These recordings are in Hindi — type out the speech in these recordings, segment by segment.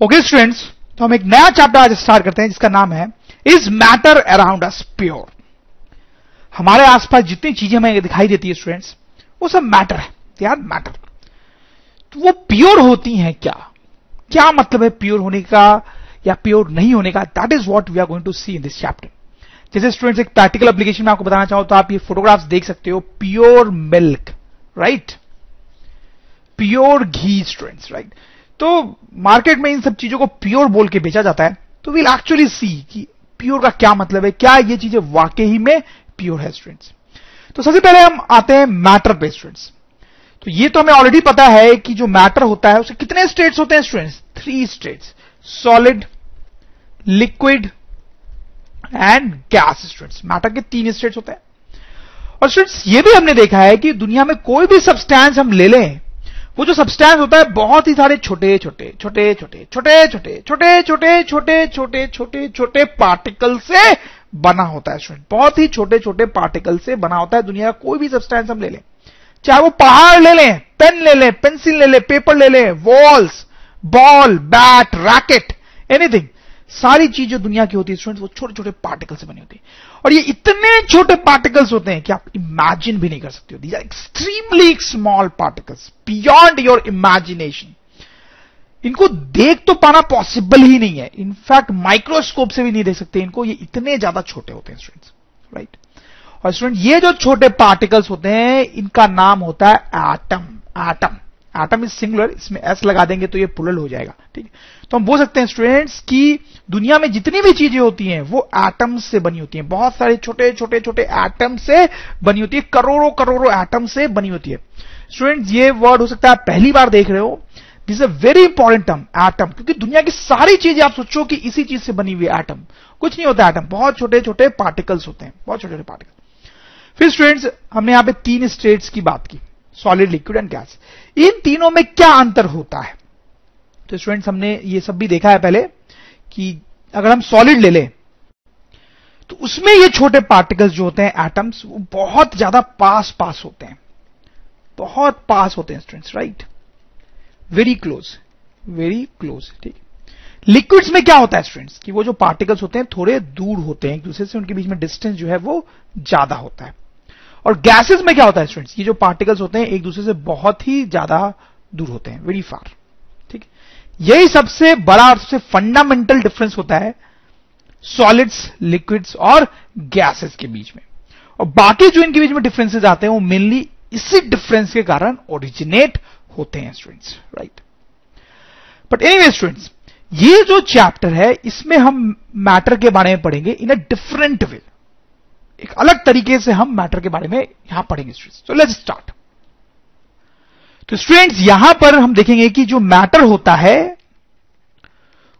ओके स्टूडेंट्स तो हम एक नया चैप्टर आज स्टार्ट करते हैं, जिसका नाम है is matter around us pure हमारे आसपास जितनी चीज़ें हमें दिखाई देती है स्टूडेंट्स वो सब मैटर है। यार मैटर तो वो प्योर होती हैं क्या? क्या मतलब है प्योर होने का या प्योर नहीं होने का? That is what we are going to see in this chapter जैसे स्टूडेंट्स एक प्रैक्टिकल एप्लीकेशन में आपको बताना चाहूँ तो आप ये फोटोग्राफ्स देख सकते हो। Pure milk right pure ghee students right तो मार्केट में इन सब चीज़ों को प्योर बोल के बेचा जाता है। तो वील एक्चुअली सी कि प्योर का क्या मतलब है, क्या ये चीज़ें वाकई में प्योर है स्टूडेंट्स तो सबसे पहले हम आते हैं मैटर पे स्टूडेंट्स तो ये तो हमें ऑलरेडी पता है कि जो मैटर होता है, उसके कितने स्टेट्स होते हैं students three states solid liquid and gas students matter के तीन स्टेट्स होते हैं। और स्टूडेंट्स ये भी हमने देखा है कि दुनिया में कोई भी सब्सटेंस हम ले लें वो जो सब्सटेंस होता है बहुत ही सारे छोटे छोटे छोटे छोटे छोटे छोटे छोटे छोटे छोटे छोटे छोटे छोटे पार्टिकल से बना होता है स्टूडेंट बहुत ही छोटे छोटे पार्टिकल से बना होता है दुनिया का कोई भी सब्सटेंस हम ले लें चाहे वो पहाड़ ले लें पेन ले लें पेंसिल ले लें पेपर ले लें walls ball bat racket anything सारी चीज़ जो दुनिया की होती है स्टूडेंट्स वो छोटे छोटे पार्टिकल से बनी होती है। और ये इतने छोटे पार्टिकल्स होते हैं कि आप इमेजिन भी नहीं कर सकते हो। These are extremely small particles beyond your imagination इनको देख तो पाना पॉसिबल ही नहीं है। इनफैक्ट माइक्रोस्कोप से भी नहीं देख सकते। इनको ये इतने ज़्यादा छोटे होते हैं स्टूडेंट्स राइट और स्टूडेंट ये जो छोटे पार्टिकल्स होते हैं, इनका नाम होता है atom atom atom is singular इसमें एस लगा देंगे तो ये पुलल हो जाएगा, ठीक है? तो हम बोल सकते हैं स्टूडेंट्स कि दुनिया में जितनी भी चीज़ें होती हैं, वो एटम से बनी होती हैं। बहुत सारे छोटे छोटे छोटे एटम से बनी होती है, करोड़ों करोड़ों एटम से बनी होती है। स्टूडेंट्स ये वर्ड हो सकता है पहली बार देख रहे हो। This a very important term atom क्योंकि दुनिया की सारी चीज़ें आप सोचो कि इसी चीज़ से बनी हुई एटम कुछ नहीं होता एटम बहुत छोटे छोटे पार्टिकल्स होते हैं, बहुत छोटे छोटे पार्टिकल फिर स्टूडेंट्स हमने यहाँ पे तीन स्टेट्स की बात की। सॉलिड लिक्विड एंड गैस इन तीनों में क्या अंतर होता है? तो स्टूडेंट्स हमने ये सब भी देखा है पहले कि अगर हम सॉलिड ले लें तो उसमें ये छोटे पार्टिकल्स जो होते हैं एटम्स वो बहुत ज़्यादा पास पास होते हैं। बहुत पास होते हैं students right very close very close ठीक लिक्विड्स में क्या होता है स्टूडेंट्स कि वो जो पार्टिकल्स होते हैं, थोड़े दूर होते हैं, एक दूसरे से उनके बीच में डिस्टेंस जो है, वो ज़्यादा होता है। और गैसेस में क्या होता है स्टूडेंट्स ये जो पार्टिकल्स होते हैं, एक दूसरे से बहुत ही ज़्यादा दूर होते हैं वेरी फार ठीक यही सबसे बड़ा और सबसे फंडामेंटल डिफरेंस होता है सॉलिड्स लिक्विड्स और गैसेस के बीच में। और बाकी जो इनके बीच में डिफरेंसेस आते हैं, वो मेनली इसी डिफरेंस के कारण ओरिजिनेट होते हैं students right but anyway students ये जो चैप्टर है, इसमें हम मैटर के बारे में पढ़ेंगे इन अ डिफरेंट वे एक अलग तरीके से हम मैटर के बारे में यहाँ पढ़ेंगे तो लेट्स स्टार्ट तो स्टूडेंट्स यहाँ पर हम देखेंगे कि जो मैटर होता है,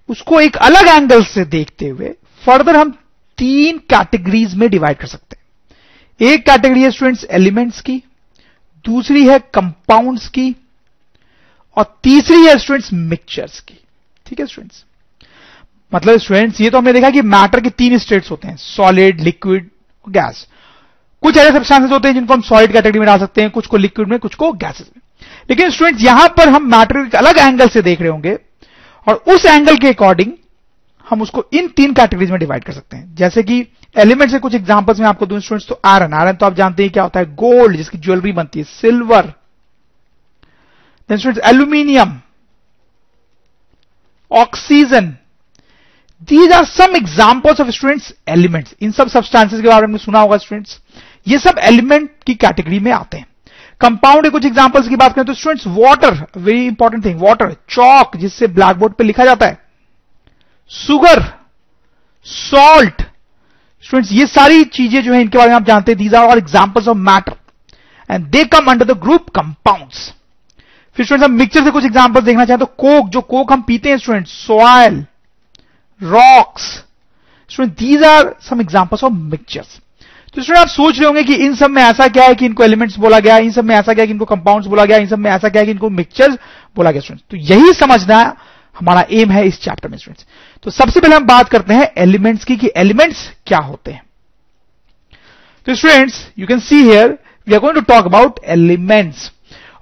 उसको एक अलग एंगल से देखते हुए फर्दर हम तीन कैटेगरीज में डिवाइड कर सकते हैं। एक कैटेगरी है स्टूडेंट्स एलिमेंट्स की, दूसरी है कंपाउंड्स की, और तीसरी है स्टूडेंट्स मिक्सचर्स की। ठीक है स्टूडेंट्स मतलब स्टूडेंट्स ये तो हमने देखा कि मैटर के तीन स्टेट्स होते हैं सॉलिड लिक्विड गैस। कुछ ऐसे सब्सटेंसेस होते हैं जिनको हम सॉलिड कैटेगरी में डाल सकते हैं, कुछ को लिक्विड में, कुछ को गैसेस में। लेकिन स्टूडेंट्स यहाँ पर हम मैटर एक अलग एंगल से देख रहे होंगे और उस एंगल के अकॉर्डिंग हम उसको इन तीन कैटेगरीज में डिवाइड कर सकते हैं। जैसे कि एलिमेंट से कुछ एग्जांपल्स में आपको दूँ स्टूडेंट्स तो आयरन। आयरन तो आप जानते हैं क्या होता है? गोल्ड जिसकी ज्वेलरी बनती है। Silver students aluminium oxygen these are some examples of students elements इन सब सब्सटेंसेस के बारे में सुना होगा स्टूडेंट्स ये सब एलिमेंट की कैटेगरी में आते हैं. कंपाउंड कुछ एग्जाम्पल्स की बात करें तो students water very important thing water chalk जिससे ब्लैक बोर्ड पे लिखा जाता है. सुगर सॉल्ट स्टूडेंट्स ये सारी चीज़ें जो है इनके बारे में आप जानते हैं. These are all examples of matter and they come under the group compounds फिर स्टूडेंट्स हम मिक्सचर से कुछ एग्ज़ाम्पल देखना चाहें तो कोक जो कोक हम पीते हैं students soil rocks student these are some examples of mixtures तो स्टूडेंट आप सोच रहे होंगे कि इन सब में ऐसा क्या है कि इनको एलिमेंट्स बोला गया, इन सब में ऐसा क्या है कि इनको कंपाउंड्स बोला गया, इन सब में ऐसा क्या है कि इनको मिक्सचर्स बोला गया स्टूडेंट तो यही समझना हमारा एम है इस चैप्टर में स्टूडेंट्स तो सबसे पहले हम बात करते हैं एलिमेंट्स की, कि एलिमेंट्स क्या होते हैं. तो students you can see here we are going to talk about elements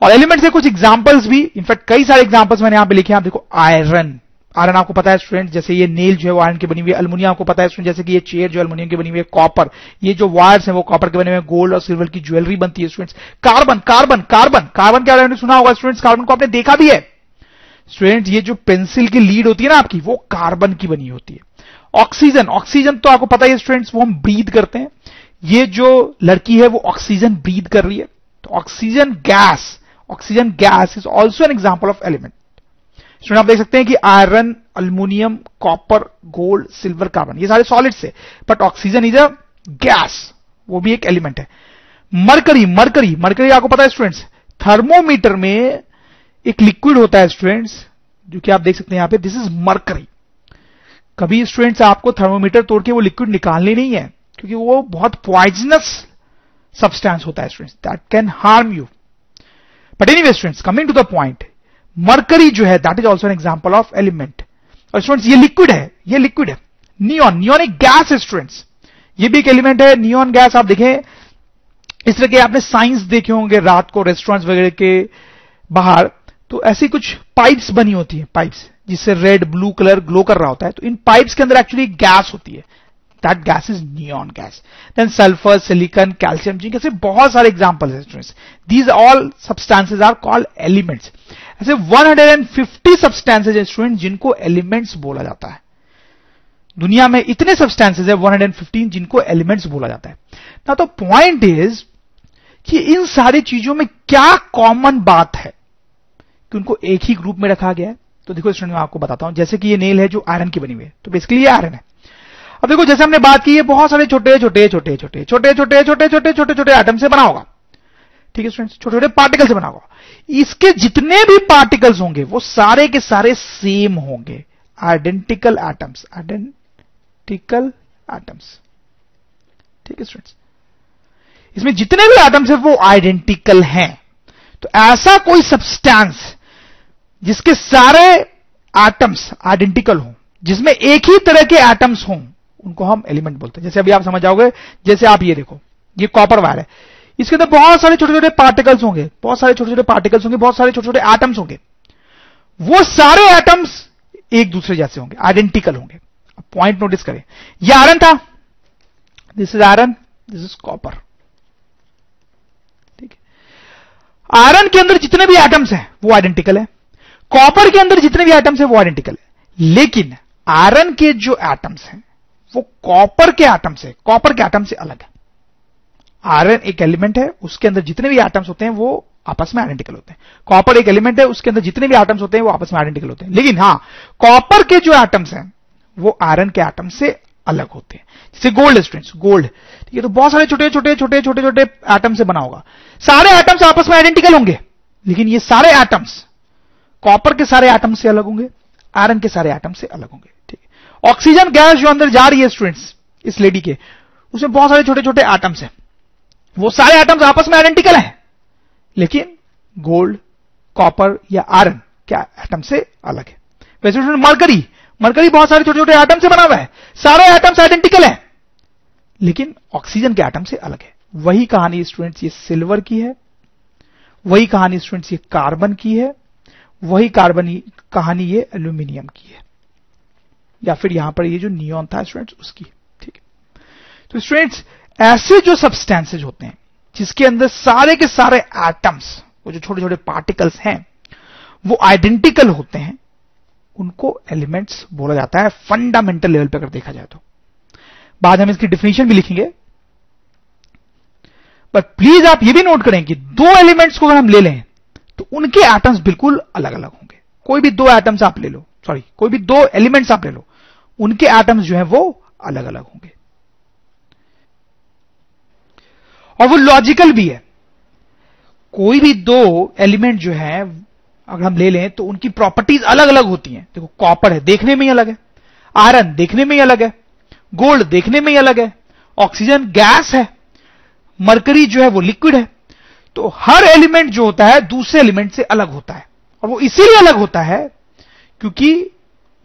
और एलिमेंट्स के कुछ एग्जाम्पल्स भी इनफैक्ट कई सारे एग्जाम्पल्स मैंने यहाँ पे लिखे आप देखो आयरन आयरन आपको पता है स्टूडेंट जैसे ये नेल जो है वो आयरन की बनी हुई है अल्मोनियम आपको पता है स्टूडेंट जैसे कि ये चेयर जो अल्मोनियम की बनी हुई है कॉपर ये जो वायर्स है वो कॉपर के बने हुए गोल्ड और सिल्वर की ज्वेलरी बनती है students carbon carbon carbon carbon क्या आपने सुना होगा स्टूडेंट्स कार्बन को आपने देखा भी है. स्टूडेंट ये जो पेंसिल की लीड होती है ना आपकी, वो कार्बन की बनी होती है. ऑक्सीजन ऑक्सीजन तो आपको पता है स्टूडेंट्स वो हम ब्रीद करते हैं. ये जो लड़की है, वो ऑक्सीजन ब्रीद कर रही है. तो oxygen gas oxygen gas is also an example of element student आप देख सकते हैं कि iron aluminium copper gold silver carbon ये सारे सॉलिड्स है। But oxygen is a gas वो भी एक एलिमेंट है। मरकरी मरकरी मरकरी आपको पता है स्टूडेंट्स थर्मोमीटर में एक लिक्विड होता है स्टूडेंट्स जो कि आप देख सकते हैं यहाँ पे दिस इज़ मरकरी कभी स्टूडेंट्स आपको थर्मोमीटर तोड़ के वो लिक्विड निकालने नहीं है, क्योंकि वो बहुत पॉइजनस सब्सटेंस होता है students that can harm you but any students coming to the point mercury जो है that is also an example of element और स्टूडेंट्स ये लिक्विड है, ये लिक्विड है. नियॉन नियॉन एक गैस है स्टूडेंट्स ये भी एक एलिमेंट है नियॉन गैस आप देखें. इस तरह के आपने साइंस देखे होंगे रात को रेस्टोरेंट्स वगैरह के बाहर तो ऐसी कुछ पाइप्स बनी होती है पाइप्स जिससे रेड ब्लू कलर ग्लो कर रहा होता है. तो इन पाइप्स के अंदर एक्चुअली गैस होती है. That gas is neon gas then sulphur silicon calcium zinc ऐसे बहुत सारे एग्ज़ाम्पल है students these all substances are called elements ऐसे 150 सब्सटेंसेज है स्टूडेंट जिनको एलिमेंट्स बोला जाता है। दुनिया में इतने सब्सटेंसेज है 115 जिनको एलिमेंट्स बोला जाता है। ना तो पॉइंट इज़ कि इन सारी चीज़ों में क्या कॉमन बात है? कि उनको एक ही ग्रुप में रखा गया है। तो देखो स्टूडेंट मैं आपको बताता हूँ। जैसे कि ये नेल है जो आयरन की बनी हुई है। तो बेसिकली ये आयरन है। अब देखो, जैसे हमने बात की है बहुत सारे छोटे छोटे छोटे छोटे छोटे छोटे छोटे छोटे छोटे छोटे आइटम से बना होगा। ठीक है स्टूडेंट्स छोटे छोटे पार्टिकल से बना होगा इसके जितने भी पार्टिकल्स होंगे, वो सारे के सारे सेम होंगे। आइडेंटिकल एटम्स आइडेंटिकल एटम्स ठीक है स्टूडेंट्स इसमें जितने भी एटम्स है, वो आइडेंटिकल हैं। तो ऐसा कोई सब्सटेंस जिसके सारे एटम्स आइडेंटिकल हों, जिसमें एक ही तरह के एटम्स हों, उनको हम एलिमेंट बोलते हैं। जैसे अभी आप समझ जाओगे, जैसे आप ये देखो, ये कॉपर वायर है। इसके अंदर बहुत सारे छोटे छोटे पार्टिकल्स होंगे, बहुत सारे छोटे छोटे पार्टिकल्स होंगे, बहुत सारे छोटे छोटे एटम्स होंगे। वो सारे एटम्स एक दूसरे जैसे होंगे आइडेंटिकल होंगे। पॉइंट नोटिस करें। ये आयरन था। This is iron this is copper ठीक है। आयरन के अंदर जितने भी एटम्स हैं, वो आइडेंटिकल है। कॉपर के अंदर जितने भी एटम्स हैं, वो आइडेंटिकल है। लेकिन आयरन के जो एटम्स हैं, वो कॉपर के एटम से कॉपर के एटम से अलग है। आयरन एक एलिमेंट है, उसके अंदर जितने भी एटम्स होते हैं, वो आपस में आइडेंटिकल होते हैं। कॉपर एक एलिमेंट है, उसके अंदर जितने भी एटम्स होते हैं, वो आपस में आइडेंटिकल होते हैं। लेकिन हाँ, कॉपर के जो एटम्स हैं, वो आयरन के एटम से अलग होते हैं। जैसे गोल्ड स्टूडेंट्स गोल्ड ठीक है तो बहुत सारे छोटे छोटे छोटे छोटे छोटे एटम से बना होगा। सारे एटम्स आपस में आइडेंटिकल होंगे, लेकिन ये सारे एटम्स कॉपर के सारे एटम से अलग होंगे, आयरन के सारे एटम से अलग होंगे, ठीक है। ऑक्सीजन गैस जो अंदर जा रही है स्टूडेंट्स इस लेडी के, उसमें बहुत सारे छोटे छोटे एटम्स हैं। वो सारे एटम्स आपस में आइडेंटिकल हैं। लेकिन गोल्ड कॉपर या आयरन क्या एटम से अलग है? वैसे मरकरी मरकरी बहुत सारे छोटे छोटे एटम से बना हुआ है। सारे एटम्स आइडेंटिकल है। लेकिन ऑक्सीजन के एटम से अलग है। वही कहानी स्टूडेंट्स ये सिल्वर की है। वही कहानी स्टूडेंट्स ये कार्बन की है। वही कार्बन कहानी ये एल्यूमिनियम की है। या फिर यहाँ पर ये जो नियॉन था स्टूडेंट्स उसकी, ठीक है। तो स्टूडेंट्स ऐसे जो सब्सटेंसेज होते हैं, जिसके अंदर सारे के सारे एटम्स वो जो छोटे छोटे पार्टिकल्स हैं, वो आइडेंटिकल होते हैं, उनको एलिमेंट्स बोला जाता है फंडामेंटल लेवल पर अगर देखा जाए तो। बाद हम इसकी डिफिनेशन भी लिखेंगे। बट प्लीज़ आप ये भी नोट करें कि दो एलिमेंट्स को अगर हम ले लें तो उनके एटम्स बिल्कुल अलग अलग होंगे। कोई भी दो एटम्स आप ले लो सॉरी कोई भी दो एलिमेंट्स आप ले लो, उनके एटम्स जो है वो अलग अलग होंगे। और वो लॉजिकल भी है। कोई भी दो एलिमेंट जो है, अगर हम ले लें तो उनकी प्रॉपर्टीज़ अलग अलग होती हैं। देखो कॉपर है, देखने में ही अलग है। आयरन देखने में ही अलग है। गोल्ड देखने में ही अलग है। ऑक्सीजन गैस है। मरकरी जो है, वो लिक्विड है। तो हर एलिमेंट जो होता है, दूसरे एलिमेंट से अलग होता है। और वो इसीलिए अलग होता है, क्योंकि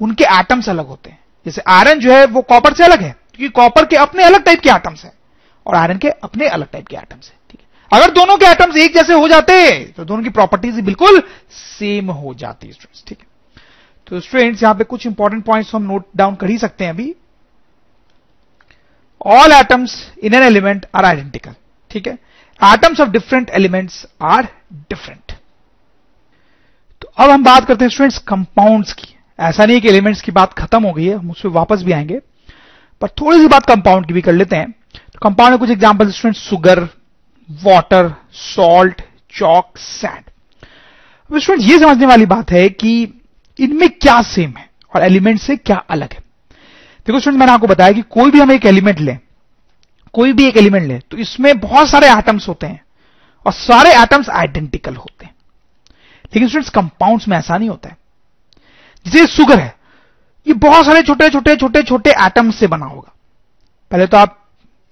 उनके एटम्स अलग होते हैं। जैसे आयरन जो है, वो कॉपर से अलग है, क्योंकि कॉपर के अपने अलग टाइप के एटम्स हैं। और आयरन के अपने अलग टाइप के एटम्स हैं, ठीक है। अगर दोनों के एटम्स एक जैसे हो जाते तो दोनों की प्रॉपर्टीज़ बिल्कुल सेम हो जाती है ठीक है। तो स्टूडेंट्स यहाँ पे कुछ इंपॉर्टेंट पॉइंट्स हम नोट डाउन कर ही सकते हैं अभी। All atoms in an element are identical ठीक है। Atoms of different elements are different तो अब हम बात करते हैं स्टूडेंट्स कंपाउंड्स की। ऐसा नहीं है कि एलिमेंट्स की बात खत्म हो गई है, हम उस पर वापस भी आएँगे, पर थोड़ी सी बात कंपाउंड की भी कर लेते हैं। कंपाउंड में कुछ example student sugar water salt chalk sand student ये समझने वाली बात है कि इनमें क्या सेम है और एलिमेंट से क्या अलग है। देखो स्टूडेंट मैंने आपको बताया कि कोई भी हम एक एलिमेंट लें, कोई भी एक एलिमेंट लें तो इसमें बहुत सारे एटम्स होते हैं और सारे एटम्स आइडेंटिकल होते हैं। लेकिन स्टूडेंट्स कंपाउंड्स में ऐसा नहीं होता है। जैसे सुगर है, ये बहुत सारे छोटे छोटे छोटे छोटे एटम्स से बना होगा। पहले तो आप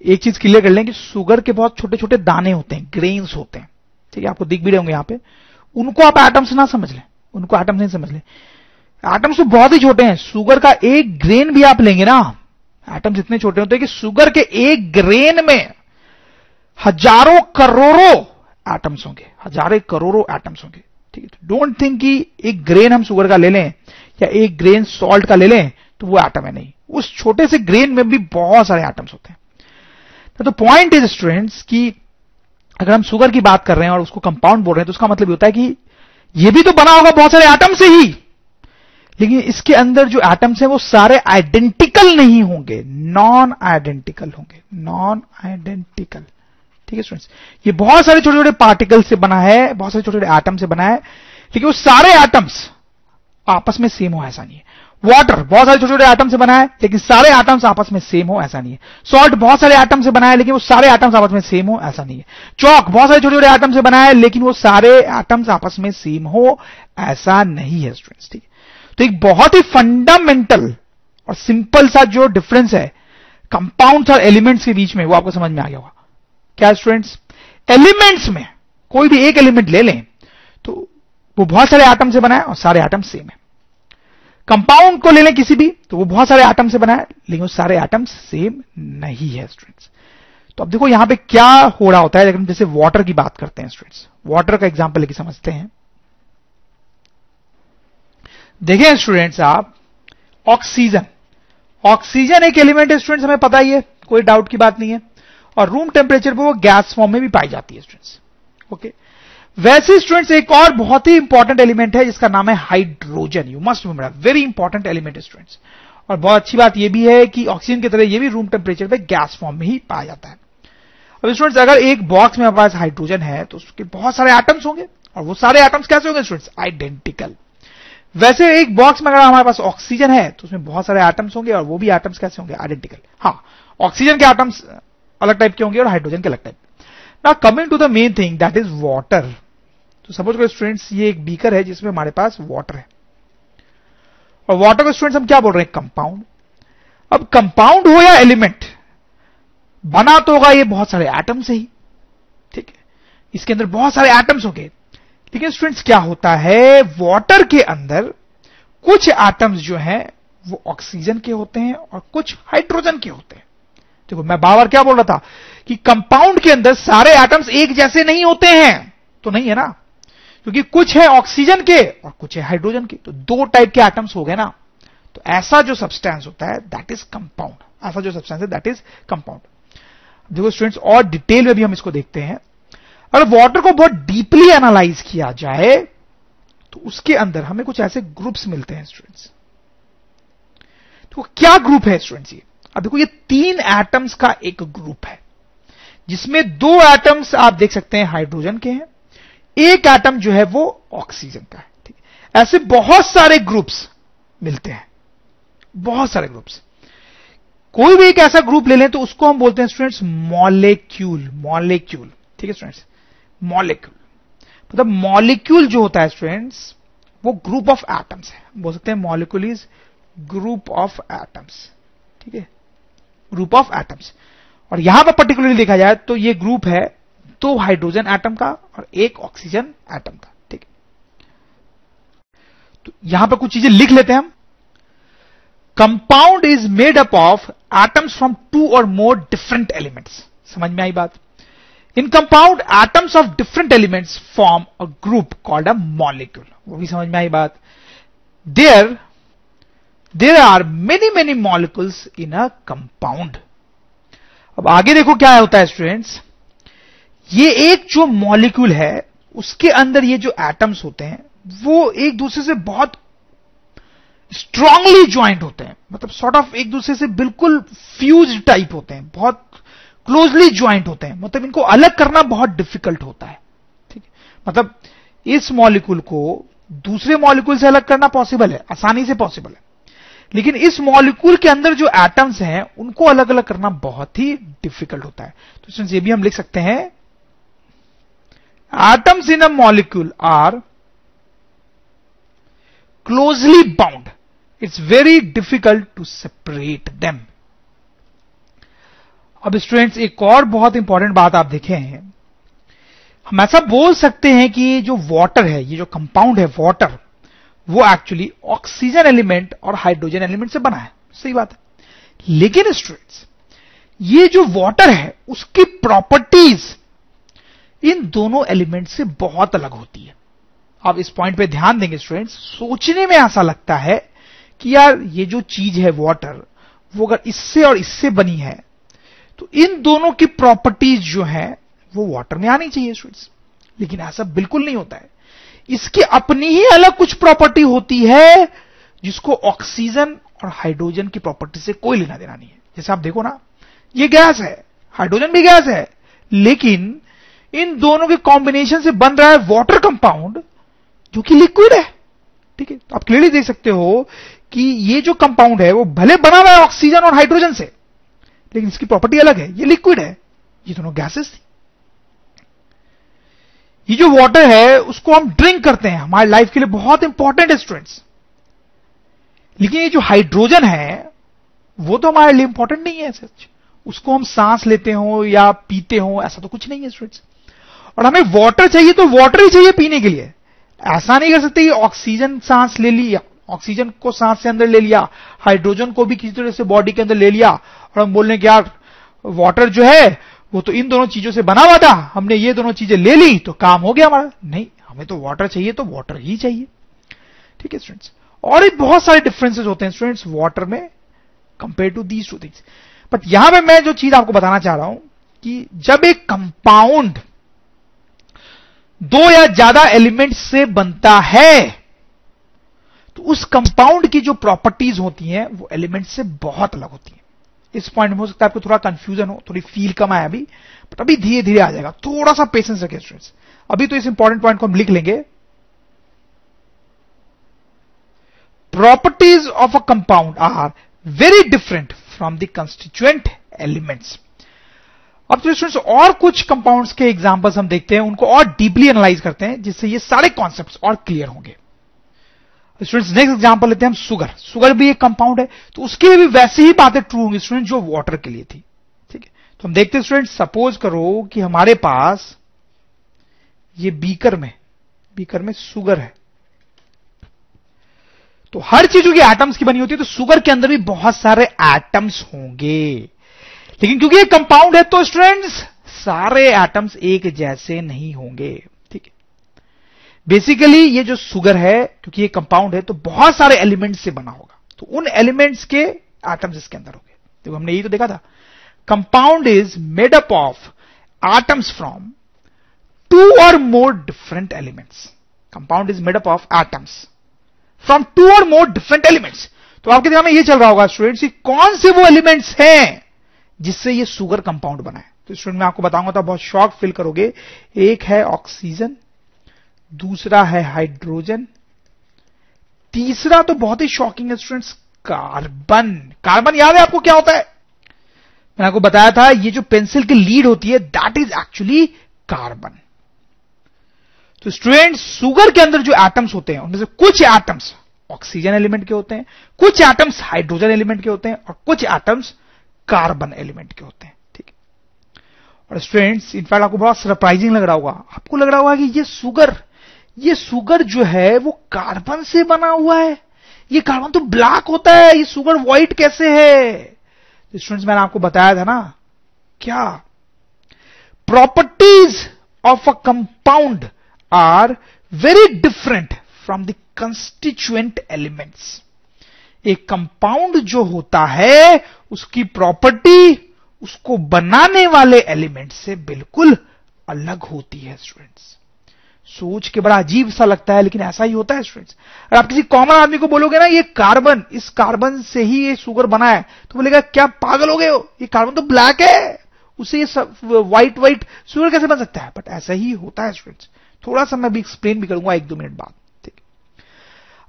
एक चीज़ क्लियर कर लें कि शुगर के बहुत छोटे छोटे दाने होते हैं ग्रेन्स होते हैं। ठीक है, आपको दिख भी रहे होंगे यहाँ पे। उनको आप एटम्स ना समझ लें। उनको एटम्स नहीं समझ लें। एटम्स तो बहुत ही छोटे हैं। शुगर का एक ग्रेन भी आप लेंगे ना। एटम्स इतने छोटे होते हैं कि शुगर के एक ग्रेन में हज़ारों करोड़ों एटम्स होंगे। हज़ारों करोड़ों एटम्स होंगे। ठीक है डोंट थिंक कि एक ग्रेन हम शुगर का ले लें या एक ग्रेन सॉल्ट का ले लें तो वो एटम है नहीं। उस छोटे से ग्रेन में भी बहुत सारे एटम्स होते हैं। तो पॉइंट इज़ स्टूडेंट्स कि अगर हम शुगर की बात कर रहे हैं और उसको कंपाउंड बोल रहे हैं तो उसका मतलब होता है कि यह भी तो बना होगा बहुत सारे एटम से ही। लेकिन इसके अंदर जो एटम्स हैं, वो सारे आइडेंटिकल नहीं होंगे। नॉन आइडेंटिकल होंगे। नॉन आइडेंटिकल ठीक है स्टूडेंट्स ये बहुत सारे छोटे छोटे पार्टिकल से बना है, बहुत सारे छोटे छोटे एटम से बना है, लेकिन वो सारे एटम्स आपस में सेम हो, ऐसा नहीं है। वाटर बहुत सारे छोटे छोटे आइटम से बना है, लेकिन सारे आइटम्स आपस में सेम हो, ऐसा नहीं है। सॉल्ट बहुत सारे आइटम से बना है, लेकिन वो सारे आइटम्स आपस में सेम हो, ऐसा नहीं है। चौक बहुत सारे छोटे छोटे आइटम से बना है, लेकिन वो सारे आइटम्स आपस में सेम हो, ऐसा नहीं है स्टूडेंट्स ठीक तो एक बहुत ही फंडामेंटल और सिंपल सा जो डिफरेंस है कंपाउंड्स और एलिमेंट्स के बीच में, वो आपको समझ में आ गया होगा। क्या स्टूडेंट्स एलिमेंट्स में, कोई भी एक एलिमेंट ले लें तो वो बहुत सारे आइटम से बना है और सारे आइटम सेम है। कंपाउंड को ले लें किसी भी तो वो बहुत सारे आइटम से बना है, लेकिन वो सारे आइटम सेम नहीं है स्टूडेंट्स तो अब देखो यहाँ पे क्या हो रहा होता है लेकिन जैसे वाटर की बात करते हैं स्टूडेंट्स वाटर का एग्ज़ाम्पल लेके समझते हैं. देखें स्टूडेंट्स आप ऑक्सीजन ऑक्सीजन एक एलिमेंट है स्टूडेंट्स हमें पता ही है, कोई डाउट की बात नहीं है. और रूम टेम्परेचर पर वो गैस फॉर्म में भी पाई जाती है स्टूडेंट्स ओके वैसे स्टूडेंट्स, एक और बहुत ही इंपॉर्टेंट एलिमेंट है, जिसका नाम है hydrogen you must remember very important element students और बहुत अच्छी बात यह भी है कि ऑक्सीजन की तरह यह भी रूम टेम्परेचर पे गैस फॉर्म में ही पाया जाता है। अब स्टूडेंट्स अगर एक बॉक्स में हमारे पास हाइड्रोजन है तो उसके बहुत सारे एटम्स होंगे। और वो सारे एटम्स कैसे होंगे स्टूडेंट्स आइडेंटिकल वैसे एक बॉक्स में अगर हमारे पास ऑक्सीजन है तो उसमें बहुत सारे एटम्स होंगे और वो भी एटम्स कैसे होंगे? आइडेंटिकल हाँ ऑक्सीजन के एटम्स अलग टाइप के होंगे और हाइड्रोजन के अलग type Now, coming to the main thing, that is water. तो सपोज़ करो स्टूडेंट्स ये एक बीकर है जिसमें हमारे पास वाटर है। और वाटर को स्टूडेंट्स हम क्या बोल रहे हैं? कंपाउंड अब कंपाउंड हो या एलिमेंट बना तो होगा ये बहुत सारे एटम से ही, ठीक है? इसके अंदर बहुत सारे एटम्स होंगे। लेकिन स्टूडेंट्स क्या होता है? वाटर के अंदर कुछ एटम्स जो हैं, वो ऑक्सीजन के होते हैं और कुछ हाइड्रोजन के होते हैं। देखो, मैं बार क्या बोल रहा था कि कंपाउंड के अंदर सारे एटम्स एक जैसे नहीं होते हैं। तो नहीं है ना? क्योंकि कुछ है ऑक्सीजन के और कुछ है हाइड्रोजन के। तो दो टाइप के एटम्स हो गए ना। तो ऐसा जो सब्सटेंस होता है दैट इज़ कंपाउंड ऐसा जो सब्सटेंस है दैट इज़ कंपाउंड देखो स्टूडेंट्स और डिटेल में भी हम इसको देखते हैं। अगर वाटर को बहुत डीपली एनालाइज किया जाए तो उसके अंदर हमें कुछ ऐसे ग्रुप्स मिलते हैं स्टूडेंट्स तो क्या ग्रुप है स्टूडेंट्स ये? अब देखो, ये तीन एटम्स का एक ग्रुप है, जिसमें दो एटम्स आप देख सकते हैं हाइड्रोजन के हैं एक एटम जो है वो ऑक्सीजन का है, ठीक ऐसे बहुत सारे ग्रुप्स मिलते हैं। बहुत सारे ग्रुप्स कोई भी एक ऐसा ग्रुप ले लें तो उसको हम बोलते हैं स्टूडेंट्स मॉलिक्यूल मॉलिक्यूल ठीक है स्टूडेंट्स मॉलिक्यूल मतलब मॉलिक्यूल जो होता है स्टूडेंट्स वो ग्रुप ऑफ़ एटम्स है। बोल सकते हैं molecule is group of atoms ठीक है? ग्रुप ऑफ़ एटम्स और यहाँ पर पर्टिकुलरली देखा जाए तो ये ग्रुप है दो हाइड्रोजन एटम का और एक ऑक्सीजन एटम का, ठीक तो यहाँ पर कुछ चीज़ें लिख लेते हैं हम। Compound is made up of atoms from two और मोर डिफरेंट एलिमेंट्स समझ में आई बात? In compound atoms of different elements form a group called a molecule वो भी समझ में आई बात? There there are many many molecules in a compound अब आगे देखो क्या होता है स्टूडेंट्स ये एक जो मॉलिक्यूल है, उसके अंदर ये जो एटम्स होते हैं, वो एक दूसरे से बहुत स्ट्रांगली ज्वाइंट होते हैं। मतलब सॉर्ट ऑफ़ एक दूसरे से बिल्कुल फ्यूज टाइप होते हैं, बहुत क्लोजली ज्वाइंट होते हैं। मतलब इनको अलग करना बहुत डिफ़िकल्ट होता है, ठीक है? मतलब इस मॉलिक्यूल को दूसरे मॉलिक्यूल से अलग करना पॉसिबल है, आसानी से पॉसिबल है। लेकिन इस मॉलिक्यूल के अंदर जो एटम्स हैं, उनको अलग अलग करना बहुत ही डिफ़िकल्ट होता है। तो ये भी हम लिख सकते हैं atoms in a molecule are closely bound it's very difficult to separate them अब स्टूडेंट्स एक और बहुत इंपॉर्टेंट बात आप देखे। हैं हम ऐसा बोल सकते हैं कि जो वाटर है, ये जो कंपाउंड है वाटर वो एक्चुअली ऑक्सीजन एलिमेंट और हाइड्रोजन एलिमेंट से बना है। सही बात है। लेकिन स्टूडेंट्स ये जो वाटर है, उसकी प्रॉपर्टीज़ इन दोनों एलिमेंट से बहुत अलग होती है। आप इस पॉइंट पे ध्यान देंगे स्टूडेंट्स सोचने में ऐसा लगता है कि यार, ये जो चीज़ है वाटर वो अगर इससे और इससे बनी है तो इन दोनों की प्रॉपर्टीज़ जो है, वो वाटर में आनी चाहिए स्टूडेंट्स लेकिन ऐसा बिल्कुल नहीं होता है। इसकी अपनी ही अलग कुछ प्रॉपर्टी होती है, जिसको ऑक्सीजन और हाइड्रोजन की प्रॉपर्टी से कोई लेना देना नहीं है। जैसे आप देखो ना, ये गैस है हाइड्रोजन भी गैस है, लेकिन इन दोनों के कॉम्बिनेशन से बन रहा है वाटर कंपाउंड जो कि लिक्विड है। ठीक है? तो आप क्लियरली देख सकते हो कि ये जो कंपाउंड है, वो भले बना हुआ है ऑक्सीजन और हाइड्रोजन से, लेकिन इसकी प्रॉपर्टी अलग है। ये लिक्विड है। ये दोनों गैसेस थी। ये जो वाटर है, उसको हम ड्रिंक करते हैं। हमारे लाइफ के लिए बहुत इंपॉर्टेंट है स्टूडेंट्स लेकिन ये जो हाइड्रोजन है, वो तो हमारे लिए इंपॉर्टेंट नहीं है, सच। उसको हम सांस लेते हो या पीते हो, ऐसा तो कुछ नहीं है स्टूडेंट्स और हमें वाटर चाहिए तो वाटर ही चाहिए पीने के लिए। ऐसा नहीं कर सकते कि ऑक्सीजन सांस ले लिया ऑक्सीजन को सांस से अंदर ले लिया हाइड्रोजन को भी किसी तरह से बॉडी के अंदर ले लिया, और हम बोल रहे कि यार वाटर जो है, वो तो इन दोनों चीज़ों से बना हुआ था, हमने ये दोनों चीज़ें ले ली तो काम हो गया हमारा। नहीं, हमें तो वाटर चाहिए तो वाटर ही चाहिए। ठीक है स्टूडेंट्स और एक बहुत सारे डिफरेंसेस होते हैं स्टूडेंट्स वाटर में compare to these two things but यहाँ पे मैं जो चीज़ आपको बताना चाह रहा हूँ कि जब एक कंपाउंड दो या ज़्यादा एलिमेंट से बनता है। तो उस कंपाउंड की जो प्रॉपर्टीज़ होती हैं, वो एलिमेंट से बहुत अलग होती हैं। इस पॉइंट में हो सकता है आपको थोड़ा कंफ्यूजन हो, थोड़ी फील कम आया अभी बट अभी धीरे धीरे आ जाएगा। थोड़ा सा पेशेंस रखें स्टूडेंट्स अभी तो इस इंपॉर्टेंट पॉइंट को हम लिख लेंगे। Properties of a compound are very different from the constituent elements अब तो स्टूडेंट्स और कुछ कंपाउंड्स के एग्जांपल्स हम देखते हैं, उनको और डीपली एनालाइज करते हैं, जिससे ये सारे कॉन्सेप्ट्स और क्लियर होंगे। स्टूडेंट्स नेक्स्ट एग्जांपल लेते हैं हम सुगर सुगर भी एक कंपाउंड है तो उसके लिए भी वैसी ही बातें ट्रू होंगी स्टूडेंट जो वाटर के लिए थी। ठीक है? तो हम देखते हैं स्टूडेंट सपोज़ करो कि हमारे पास ये बीकर में बीकर में सुगर है। तो हर चीज़ों की एटम्स की बनी होती है तो सुगर के अंदर भी बहुत सारे एटम्स होंगे। लेकिन क्योंकि ये कंपाउंड है तो स्टूडेंट्स सारे एटम्स एक जैसे नहीं होंगे, ठीक है? बेसिकली ये जो सुगर है, क्योंकि ये कंपाउंड है तो बहुत सारे एलिमेंट्स से बना होगा। तो उन एलिमेंट्स के एटम्स इसके अंदर होंगे। देखो, हमने यही तो देखा था। Compound is made up of atoms from two और more different elements compound is made up of atoms from two और मोर डिफरेंट एलिमेंट्स तो आपके दिमाग में ये चल रहा होगा स्टूडेंट्स कौन से वो एलिमेंट्स हैं? जिससे ये सुगर कंपाउंड बना है। तो स्टूडेंट मैं आपको बताऊँगा तो बहुत शॉक फील करोगे। एक है ऑक्सीजन दूसरा है हाइड्रोजन तीसरा तो बहुत ही शॉकिंग है स्टूडेंट्स कार्बन कार्बन याद है आपको क्या होता है? मैंने आपको बताया था, ये जो पेंसिल की लीड होती है दैट इज़ एक्चुअली कार्बन तो स्टूडेंट्स सुगर के अंदर जो एटम्स होते हैं, उनमें से कुछ एटम्स ऑक्सीजन एलिमेंट के होते हैं, कुछ एटम्स हाइड्रोजन एलिमेंट के होते हैं और कुछ एटम्स कार्बन एलिमेंट के होते हैं, ठीक और स्टूडेंट्स इनफैक्ट आपको बहुत सरप्राइजिंग लग रहा होगा। आपको लग रहा होगा कि ये सुगर ये सुगर जो है, वो कार्बन से बना हुआ है। ये कार्बन तो ब्लैक होता है, ये सुगर व्हाइट कैसे है? तो स्टूडेंट्स मैंने आपको बताया था ना, क्या? Properties of a compound are very different from the constituent elements एक कंपाउंड जो होता है, उसकी प्रॉपर्टी उसको बनाने वाले एलिमेंट से बिल्कुल अलग होती है स्टूडेंट्स सोच के बड़ा अजीब सा लगता है, लेकिन ऐसा ही होता है स्टूडेंट्स अगर आप किसी कॉमन आदमी को बोलोगे ना, ये कार्बन इस कार्बन से ही ये शुगर बना है तो बोलेगा, क्या पागल हो गए हो? ये कार्बन तो ब्लैक है। उसे ये व्हाइट व्हाइट शुगर कैसे बन सकता है? बट ऐसा ही होता है स्टूडेंट्स थोड़ा सा मैं भी एक्सप्लेन भी करूँगा एक दो मिनट बाद, ठीक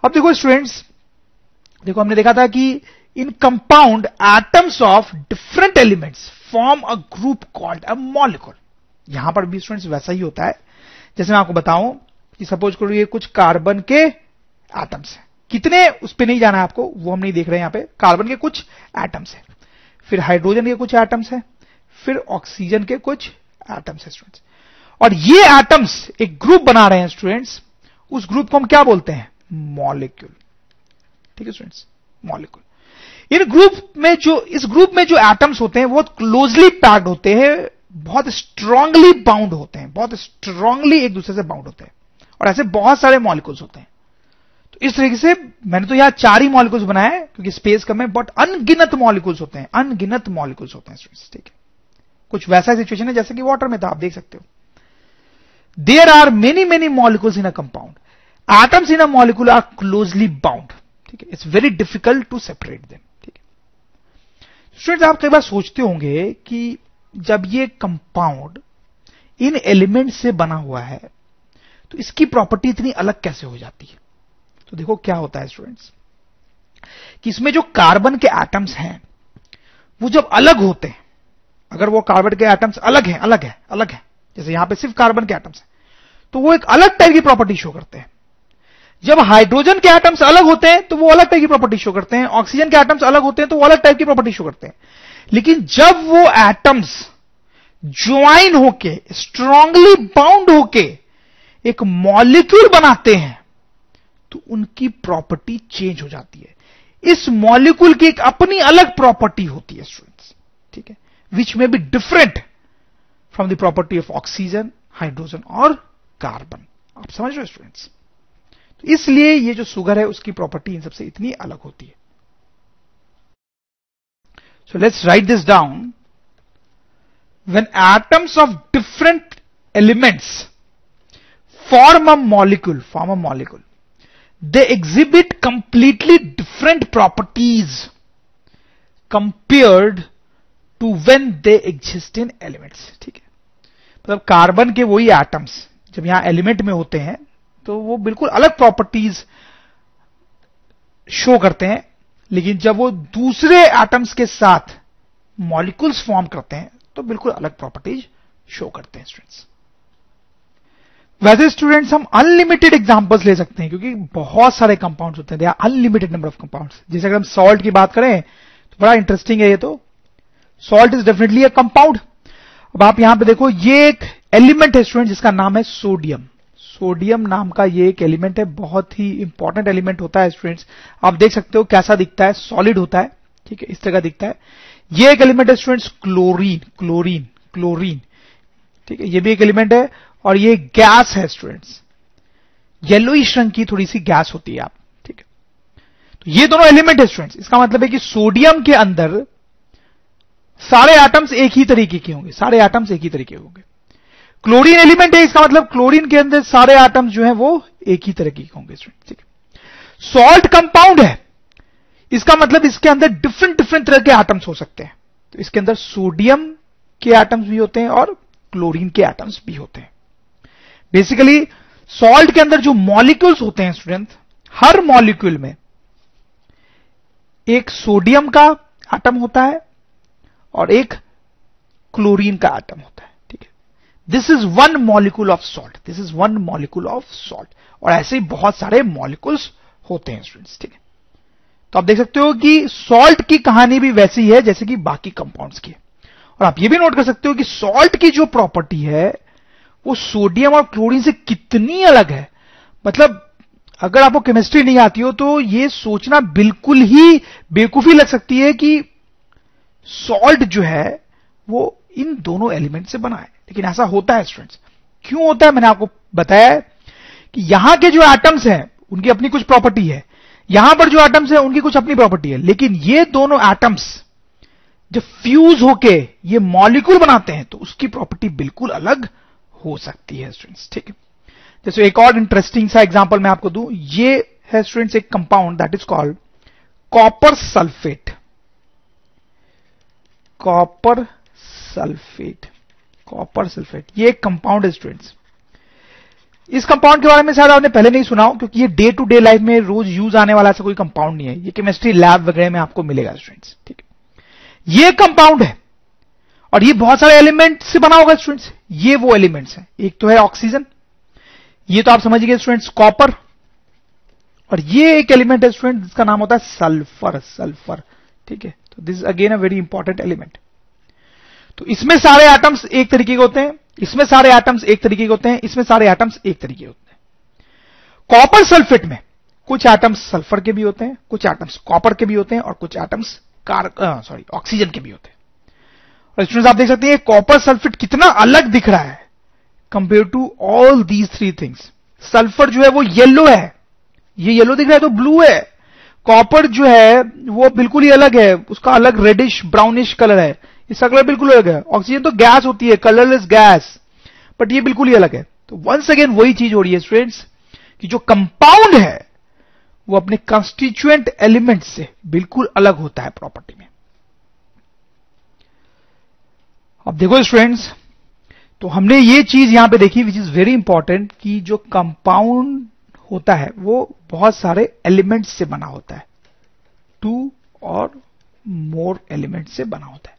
अब देखो स्टूडेंट्स देखो, हमने देखा था कि in compound atoms of different elements form a group called a molecule यहाँ पर भी स्टूडेंट्स वैसा ही होता है। जैसे मैं आपको बताऊँ कि सपोज़ करो ये कुछ कार्बन के एटम्स हैं। कितने उस पर नहीं जाना है आपको, वो हम नहीं देख रहे हैं यहाँ पे। कार्बन के कुछ एटम्स हैं। फिर हाइड्रोजन के कुछ एटम्स हैं। फिर ऑक्सीजन के कुछ एटम्स हैं स्टूडेंट्स और ये एटम्स एक ग्रुप बना रहे हैं स्टूडेंट्स उस ग्रुप को हम क्या बोलते हैं? मॉलिक्यूल ठीक है स्टूडेंट्स मॉलिक्यूल इन ग्रुप में जो, इस ग्रुप में जो एटम्स होते हैं, बहुत क्लोजली पैक्ड होते हैं, बहुत स्ट्रांगली बाउंड होते हैं, बहुत स्ट्रांगली एक दूसरे से बाउंड होते हैं, और ऐसे बहुत सारे मॉलिक्यूल्स होते हैं। तो इस तरीके से मैंने तो यहाँ चार ही मॉलिक्यूल्स बनाए क्योंकि स्पेस कम है बट अनगिनत मॉलिक्यूल्स होते हैं अनगिनत मॉलिक्यूल्स होते हैं स्टूडेंट्स ठीक है? कुछ वैसा सिचुएशन है जैसे कि वाटर में था, आप देख सकते हो। There are many many molecules in a compound atoms in a molecule are closely bound ठीक है? It's very difficult to separate them ठीक है? स्टूडेंट आप कई बार सोचते होंगे कि जब ये कंपाउंड इन एलिमेंट से बना हुआ है तो इसकी प्रॉपर्टी इतनी अलग कैसे हो जाती है? तो देखो क्या होता है स्टूडेंट्स कि इसमें जो कार्बन के एटम्स हैं, वो जब अलग होते हैं, अगर वो कार्बन के एटम्स अलग हैं, अलग है अलग है, जैसे यहाँ पे सिर्फ़ कार्बन के एटम्स हैं तो वो एक अलग टाइप की प्रॉपर्टी शो करते हैं। जब हाइड्रोजन के एटम्स अलग होते हैं तो वो अलग टाइप की प्रॉपर्टी शो करते हैं। ऑक्सीजन के एटम्स अलग होते हैं तो वो अलग टाइप की प्रॉपर्टी शो करते हैं। लेकिन जब वो एटम्स ज्वाइन होके स्ट्रांगली बाउंड होके, एक मॉलिक्यूल बनाते हैं तो उनकी प्रॉपर्टी चेंज हो जाती है। इस मॉलिक्यूल की एक अपनी अलग प्रॉपर्टी होती है स्टूडेंट्स ठीक है? Which may be different from the property of oxygen hydrogen और कार्बन आप समझ रहे स्टूडेंट्स इसलिए ये जो सुगर है, उसकी प्रॉपर्टी इन सबसे इतनी अलग होती है। So let's write this down when atoms of different elements form a molecule form a molecule they exhibit completely different properties compared to when they exist in elements ठीक है? मतलब कार्बन के वही एटम्स जब यहाँ एलिमेंट में होते हैं तो वो बिल्कुल अलग प्रॉपर्टीज़ शो करते हैं, लेकिन जब वो दूसरे एटम्स के साथ मॉलिक्यूल्स फॉर्म करते हैं तो बिल्कुल अलग प्रॉपर्टीज़ शो करते हैं स्टूडेंट्स वैसे स्टूडेंट्स हम अनलिमिटेड एग्जांपल्स ले सकते हैं, क्योंकि बहुत सारे कंपाउंड्स होते हैं। अनलिमिटेड नंबर ऑफ़ कंपाउंड्स जैसे अगर हम सॉल्ट की बात करें तो बड़ा इंटरेस्टिंग है ये तो। Salt is definitely a compound अब आप यहाँ पे देखो, ये एक एलिमेंट है स्टूडेंट जिसका नाम है सोडियम सोडियम नाम का ये एक एलिमेंट है, बहुत ही इंपॉर्टेंट एलिमेंट होता है स्टूडेंट्स आप देख सकते हो कैसा दिखता है सॉलिड होता है, ठीक है, इस तरह का दिखता है। ये एक एलिमेंट है स्टूडेंट्स क्लोरीन क्लोरीन क्लोरीन ठीक है, ये भी एक एलिमेंट है, और ये गैस है स्टूडेंट्स येलोइश रंग की थोड़ी सी गैस होती है आप, ठीक है। तो ये दोनों एलिमेंट है स्टूडेंट्स इसका मतलब है कि सोडियम के अंदर सारे एटम्स एक ही तरीके के होंगे, सारे एटम्स एक ही तरीके होंगे। क्लोरीन एलिमेंट है, इसका मतलब क्लोरीन के अंदर सारे आइटम्स जो है वो एक ही तरह के होंगे ठीक है? सॉल्ट कंपाउंड है। इसका मतलब इसके अंदर डिफरेंट डिफरेंट तरह के आइटम्स हो सकते हैं। तो इसके अंदर सोडियम के आइटम्स भी होते हैं और क्लोरीन के आइटम्स भी होते हैं। बेसिकली सॉल्ट के अंदर जो मॉलिक्यूल्स होते हैं स्टूडेंट हर मॉलिक्यूल में एक सोडियम का आटम होता है और एक क्लोरीन का आटम होता है। This is one molecule of salt this is one molecule of salt और ऐसे ही बहुत सारे मॉलिक्यूल्स होते हैं स्टूडेंट्स ठीक है? तो आप देख सकते हो कि सॉल्ट की कहानी भी वैसी है जैसे कि बाकी कंपाउंड्स की और आप ये भी नोट कर सकते हो कि सॉल्ट की जो प्रॉपर्टी है, वो सोडियम और क्लोरीन से कितनी अलग है। मतलब अगर आपको केमिस्ट्री नहीं आती हो तो ये सोचना बिल्कुल ही बेकूफी लग सकती है कि सॉल्ट जो है, वो इन दोनों एलिमेंट से बना है। लेकिन ऐसा होता है स्टूडेंट्स क्यों होता है? मैंने आपको बताया कि यहाँ के जो एटम्स हैं, उनकी अपनी कुछ प्रॉपर्टी है। यहाँ पर जो एटम्स है, उनकी कुछ अपनी प्रॉपर्टी है। लेकिन ये दोनों एटम्स जब फ्यूज होके ये मॉलिक्यूल बनाते हैं तो उसकी प्रॉपर्टी बिल्कुल अलग हो सकती है स्टूडेंट्स ठीक है? जैसे एक और इंटरेस्टिंग सा एग्जांपल मैं आपको दूँ। ये है स्टूडेंट्स एक compound that is called copper sulphate copper sulphate copper sulphate, ये एक कंपाउंड है स्टूडेंट्स इस कंपाउंड के बारे में शायद आपने पहले नहीं सुना हो, क्योंकि ये डे टू डे लाइफ में रोज यूज़ आने वाला ऐसा कोई कंपाउंड नहीं है। ये केमिस्ट्री लैब वगैरह में आपको मिलेगा स्टूडेंट्स ठीक है? ये कंपाउंड है। और ये बहुत सारे एलिमेंट से बना होगा स्टूडेंट्स ये वो एलिमेंट्स हैं। एक तो है ऑक्सीजन ये तो आप समझिए स्टूडेंट्स कॉपर और ये एक एलिमेंट है स्टूडेंट जिसका नाम होता है सल्फ़र सल्फ़र ठीक है? तो this again a very important element तो इसमें सारे एटम्स एक तरीके के होते हैं, इसमें सारे एटम्स एक तरीके के होते हैं, इसमें सारे एटम्स एक तरीके होते हैं। कॉपर सल्फेट में कुछ एटम्स सल्फ़र के भी होते हैं, कुछ एटम्स कॉपर के भी होते हैं और कुछ एटम्स सॉरी ऑक्सीजन के भी होते हैं। और स्टूडेंट्स आप देख सकते हैं कॉपर सल्फेट कितना अलग दिख रहा है compare to all these three things sulphur जो है वो येलो है। ये येलो दिख रहा है तो ब्लू है। कॉपर जो है वो बिल्कुल ही अलग है, उसका अलग रेडिश ब्राउनिश कलर है। इसका कलर बिल्कुल अलग है। ऑक्सीजन तो गैस होती है कलरलेस गैस बट ये बिल्कुल ही अलग है। तो वंस अगेन वही चीज़ हो रही है स्टूडेंट्स कि जो कंपाउंड है, वो अपने कंस्टिट्यूएंट एलिमेंट से बिल्कुल अलग होता है प्रॉपर्टी में। अब देखो स्टूडेंट्स तो हमने ये चीज़ यहाँ पे देखी विच इज़ वेरी इंपॉर्टेंट कि जो कंपाउंड होता है, वो बहुत सारे एलिमेंट्स से बना होता है। टू और मोर एलिमेंट से बना होता है।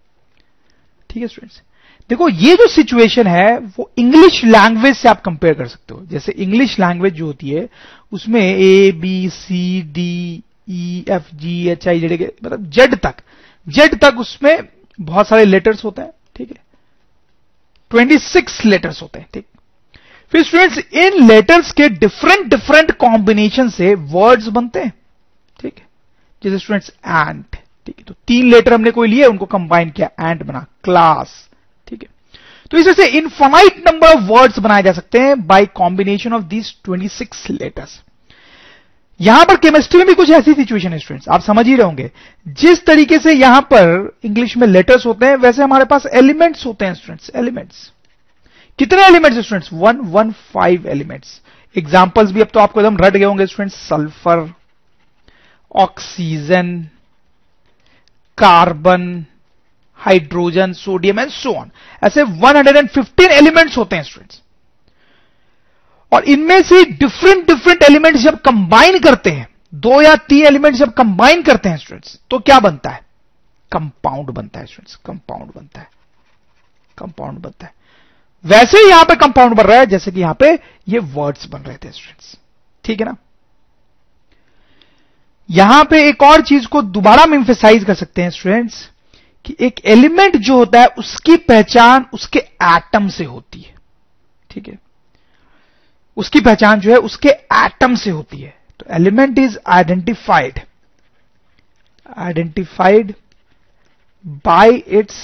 ठीक है स्टूडेंट्स देखो, ये जो सिचुएशन है, वो इंग्लिश लैंग्वेज से आप कंपेयर कर सकते हो। जैसे इंग्लिश लैंग्वेज जो होती है, उसमें A B C D E F G H I Z मतलब जेड तक। जेड तक उसमें बहुत सारे लेटर्स होते हैं, ठीक है? 26 लेटर्स होते हैं, ठीक। फिर स्टूडेंट्स इन लेटर्स के डिफरेंट डिफरेंट कॉम्बिनेशन से वर्ड्स बनते हैं, ठीक है? जैसे स्टूडेंट्स एंट ठीक है तो तीन लेटर हमने कोई लिए, उनको कंबाइन किया एंड बना क्लास ठीक है? तो इस से इनफाइट नंबर ऑफ़ वर्ड्स बनाए जा सकते हैं by combination of these 26 letters यहाँ पर केमिस्ट्री में भी कुछ ऐसी सिचुएशन है स्टूडेंट्स आप समझ ही रहोगे जिस तरीके से यहाँ पर इंग्लिश में लेटर्स होते हैं, वैसे हमारे पास एलिमेंट्स होते हैं स्टूडेंट्स एलिमेंट्स कितने elements students one one five elements examples भी अब तो आपको एकदम रट गए होंगे students sulphur oxygen carbon hydrogen sodium and so on ऐसे 115 एलिमेंट्स होते हैं स्टूडेंट्स और इनमें से डिफरेंट डिफरेंट एलिमेंट्स जब कंबाइन करते हैं, दो या तीन एलिमेंट्स जब कंबाइन करते हैं स्टूडेंट्स तो क्या बनता है? कंपाउंड बनता है स्टूडेंट्स कंपाउंड बनता है कंपाउंड बनता है. वैसे ही यहाँ पे कंपाउंड बन रहा है, जैसे कि यहाँ पे ये वर्ड्स बन रहे थे स्टूडेंट्स ठीक है ना? यहाँ पे एक और चीज़ को दोबारा हम इंफेसाइज कर सकते हैं स्टूडेंट्स कि एक एलिमेंट जो होता है, उसकी पहचान उसके एटम से होती है। ठीक है? उसकी पहचान जो है, उसके एटम से होती है। तो element is identified identified by its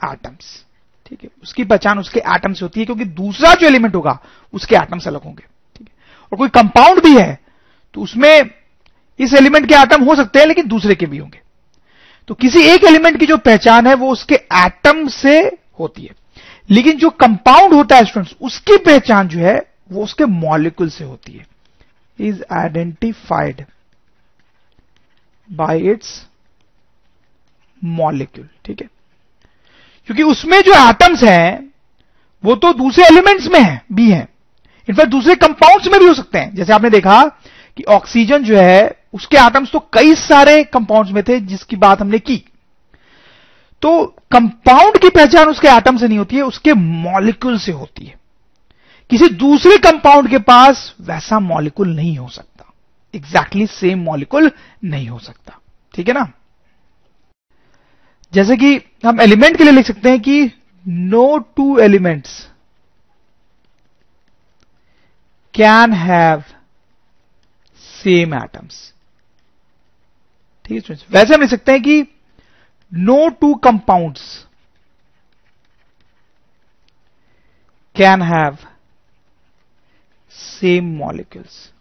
atoms ठीक है? उसकी पहचान उसके एटम से होती है, क्योंकि दूसरा जो एलिमेंट होगा, उसके एटम से अलग होंगे। ठीक है? और कोई कंपाउंड भी है तो उसमें इस एलिमेंट के एटम हो सकते हैं, लेकिन दूसरे के भी होंगे। तो किसी एक एलिमेंट की जो पहचान है, वो उसके एटम से होती है। लेकिन जो कंपाउंड होता है स्टूडेंट्स उसकी पहचान जो है, वो उसके मॉलिक्यूल से होती है। Is identified by its molecule ठीक है? क्योंकि उसमें जो एटम्स हैं, वो तो दूसरे एलिमेंट्स में है, भी हैं। इनफैक्ट दूसरे कंपाउंड्स में भी हो सकते हैं। जैसे आपने देखा कि ऑक्सीजन जो है उसके एटम्स तो कई सारे कंपाउंड्स में थे जिसकी बात हमने की। तो कंपाउंड की पहचान उसके एटम से नहीं होती है, उसके मॉलिक्यूल से होती है। किसी दूसरे कंपाउंड के पास वैसा मॉलिक्यूल नहीं हो सकता। एग्जैक्टली सेम मॉलिक्यूल नहीं हो सकता। ठीक है ना? जैसे कि हम एलिमेंट के लिए लिख सकते हैं कि no two elements can have same atoms ठीक है वैसे हम लिख सकते हैं कि no two compounds can have same molecules